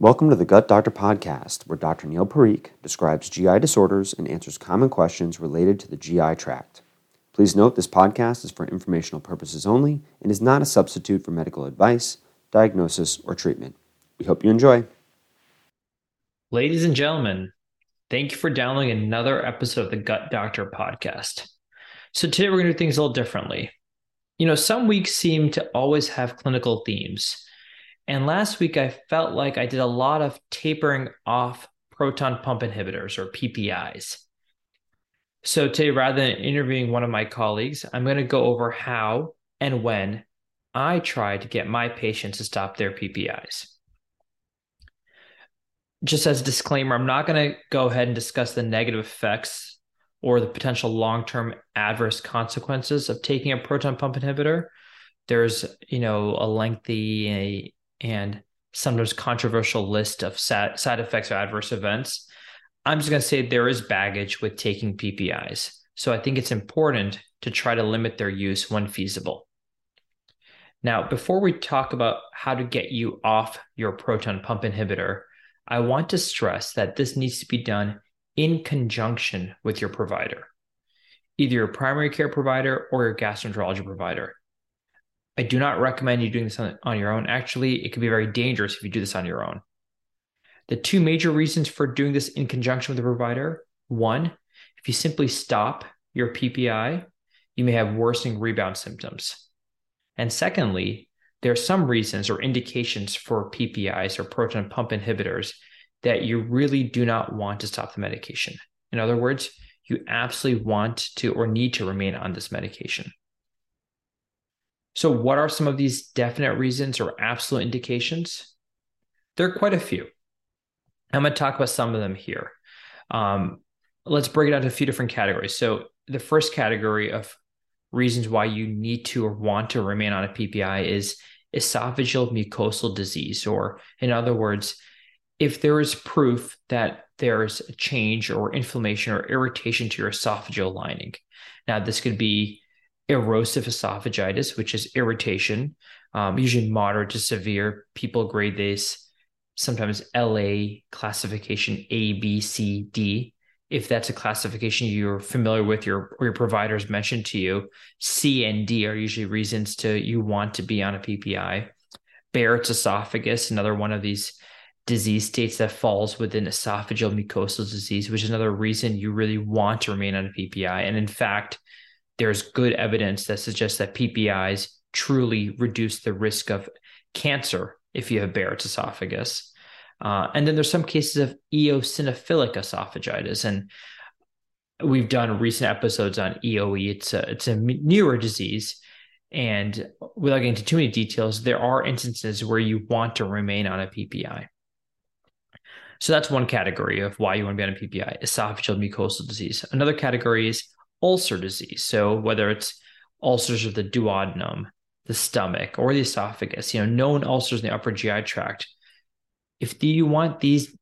Welcome to the Gut Doctor Podcast, where Dr. Neil Parikh describes GI disorders and answers common questions related to the GI tract. Please note this podcast is for informational purposes only and is not a substitute for medical advice, diagnosis, or treatment. We hope you enjoy. Ladies and gentlemen, thank you for downloading another episode of the Gut Doctor Podcast. So, today we're going to do things a little differently. You know, some weeks seem to always have clinical themes. And last week, I felt like I did a lot of tapering off proton pump inhibitors or PPIs. So today, rather than interviewing one of my colleagues, I'm going to go over how and when I try to get my patients to stop their PPIs. Just as a disclaimer, I'm not going to go ahead and discuss the negative effects or the potential long-term adverse consequences of taking a proton pump inhibitor. There's, you know, a lengthy and sometimes controversial list of side, side effects or adverse events. I'm just going to say there is baggage with taking PPIs. So I think it's important to try to limit their use when feasible. Now, before we talk about how to get you off your proton pump inhibitor, I want to stress that this needs to be done in conjunction with your provider, either your primary care provider or your gastroenterology provider. I do not recommend you doing this on, on your own. Actually, it can be very dangerous if you do this on your own. The two major reasons for doing this in conjunction with the provider one, if you simply stop your PPI, you may have worsening rebound symptoms. And secondly, there are some reasons or indications for PPIs or proton pump inhibitors that you really do not want to stop the medication. In other words, you absolutely want to or need to remain on this medication. So, what are some of these definite reasons or absolute indications? There are quite a few. I'm going to talk about some of them here. Um, let's break it out into a few different categories. So, the first category of reasons why you need to or want to remain on a PPI is esophageal mucosal disease, or in other words, if there is proof that there is a change or inflammation or irritation to your esophageal lining. Now, this could be erosive esophagitis, which is irritation, um, usually moderate to severe. People grade this sometimes LA classification A, B, C, D. If that's a classification you're familiar with, your or your providers mentioned to you, C and D are usually reasons to you want to be on a PPI. Barrett's esophagus, another one of these disease states that falls within esophageal mucosal disease, which is another reason you really want to remain on a PPI. And in fact, there's good evidence that suggests that PPIs truly reduce the risk of cancer if you have Barrett's esophagus. Uh, and then there's some cases of eosinophilic esophagitis, and we've done recent episodes on EOE. It's a it's a newer disease, and without getting into too many details, there are instances where you want to remain on a PPI. So that's one category of why you want to be on a PPI: esophageal mucosal disease. Another category is ulcer disease. So whether it's ulcers of the duodenum, the stomach, or the esophagus, you know, known ulcers in the upper GI tract. If you want these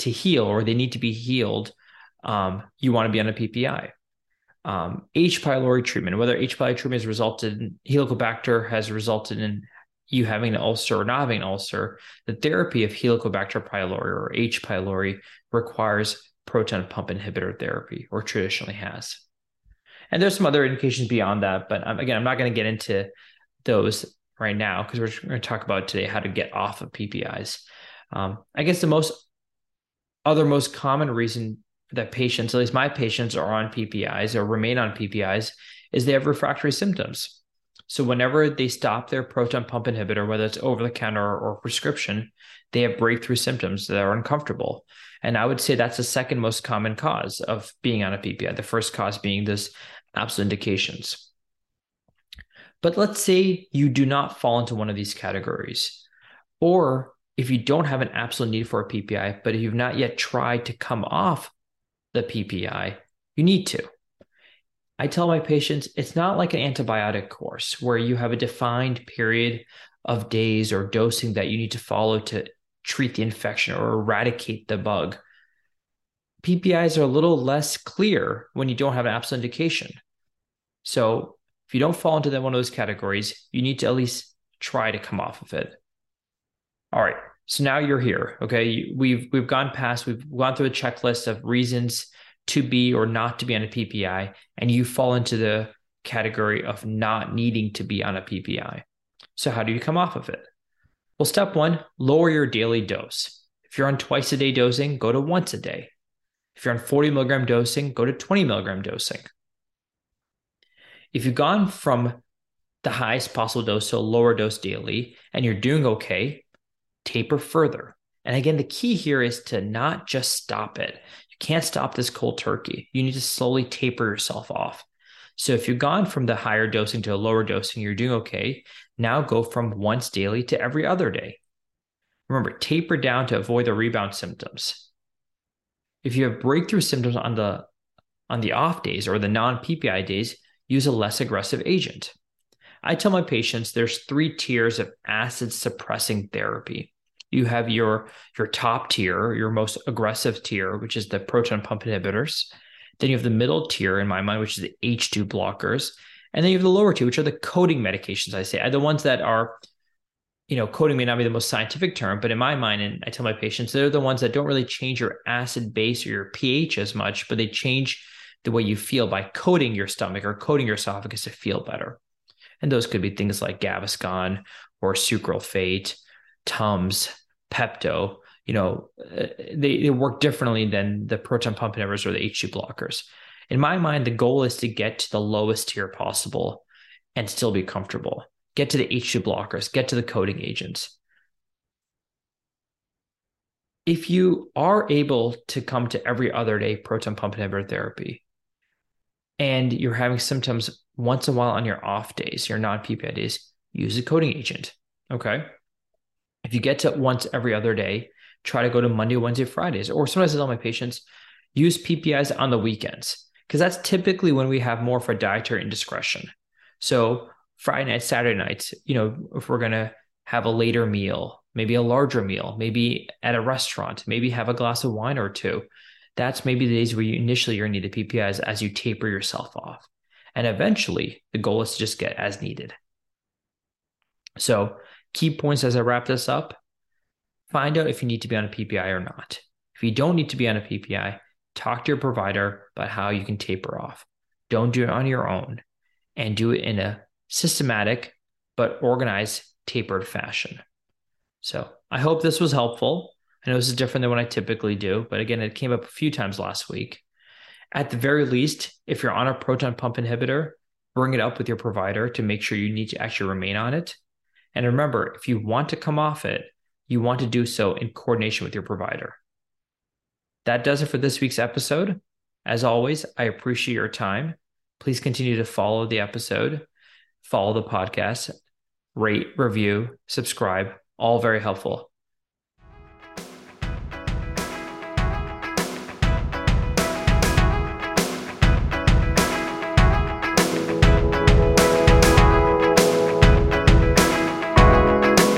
to heal or they need to be healed, um, you want to be on a PPI. Um, H. pylori treatment, whether H. pylori treatment has resulted in Helicobacter has resulted in you having an ulcer or not having an ulcer, the therapy of Helicobacter pylori or H. pylori requires proton pump inhibitor therapy or traditionally has. And there's some other indications beyond that, but um, again, I'm not going to get into those right now because we're going to talk about today how to get off of PPIs. Um, I guess the most other most common reason that patients, at least my patients, are on PPIs or remain on PPIs is they have refractory symptoms. So whenever they stop their proton pump inhibitor, whether it's over the counter or prescription, they have breakthrough symptoms that are uncomfortable. And I would say that's the second most common cause of being on a PPI. The first cause being this absolute indications. But let's say you do not fall into one of these categories, or if you don't have an absolute need for a PPI, but you've not yet tried to come off the PPI, you need to. I tell my patients it's not like an antibiotic course where you have a defined period of days or dosing that you need to follow to treat the infection or eradicate the bug. PPIs are a little less clear when you don't have an absolute indication. So if you don't fall into that one of those categories, you need to at least try to come off of it. All right. So now you're here. Okay. We've we've gone past, we've gone through a checklist of reasons to be or not to be on a PPI, and you fall into the category of not needing to be on a PPI. So how do you come off of it? Well, step one, lower your daily dose. If you're on twice a day dosing, go to once a day. If you're on 40 milligram dosing, go to 20 milligram dosing. If you've gone from the highest possible dose to a lower dose daily and you're doing okay, taper further. And again, the key here is to not just stop it. You can't stop this cold turkey. You need to slowly taper yourself off. So if you've gone from the higher dosing to a lower dosing, you're doing okay. Now go from once daily to every other day. Remember, taper down to avoid the rebound symptoms. If you have breakthrough symptoms on the on the off days or the non-PPI days, use a less aggressive agent. I tell my patients there's three tiers of acid suppressing therapy. You have your your top tier, your most aggressive tier, which is the proton pump inhibitors. Then you have the middle tier in my mind, which is the H2 blockers. And then you have the lower tier, which are the coating medications, I say, are the ones that are, you know, coating may not be the most scientific term, but in my mind, and I tell my patients, they're the ones that don't really change your acid base or your pH as much, but they change the way you feel by coating your stomach or coating your esophagus to feel better. And those could be things like Gaviscon or sucralfate, Tums, Pepto. You know, uh, they, they work differently than the proton pump inhibitors or the H2 blockers. In my mind, the goal is to get to the lowest tier possible and still be comfortable. Get to the H2 blockers, get to the coating agents. If you are able to come to every other day proton pump inhibitor therapy and you're having symptoms once in a while on your off days, your non PPI days, use a coating agent. Okay. If you get to once every other day, try to go to Monday, Wednesday, Fridays. Or sometimes I tell my patients, use PPIs on the weekends, because that's typically when we have more for dietary indiscretion. So Friday night, Saturday nights, you know, if we're gonna have a later meal, maybe a larger meal, maybe at a restaurant, maybe have a glass of wine or two. That's maybe the days where you initially you're gonna need the PPIs as you taper yourself off. And eventually, the goal is to just get as needed. So, key points as I wrap this up find out if you need to be on a PPI or not. If you don't need to be on a PPI, talk to your provider about how you can taper off. Don't do it on your own and do it in a systematic but organized, tapered fashion. So, I hope this was helpful. I know this is different than what I typically do, but again, it came up a few times last week. At the very least, if you're on a proton pump inhibitor, bring it up with your provider to make sure you need to actually remain on it. And remember, if you want to come off it, you want to do so in coordination with your provider. That does it for this week's episode. As always, I appreciate your time. Please continue to follow the episode, follow the podcast, rate, review, subscribe, all very helpful.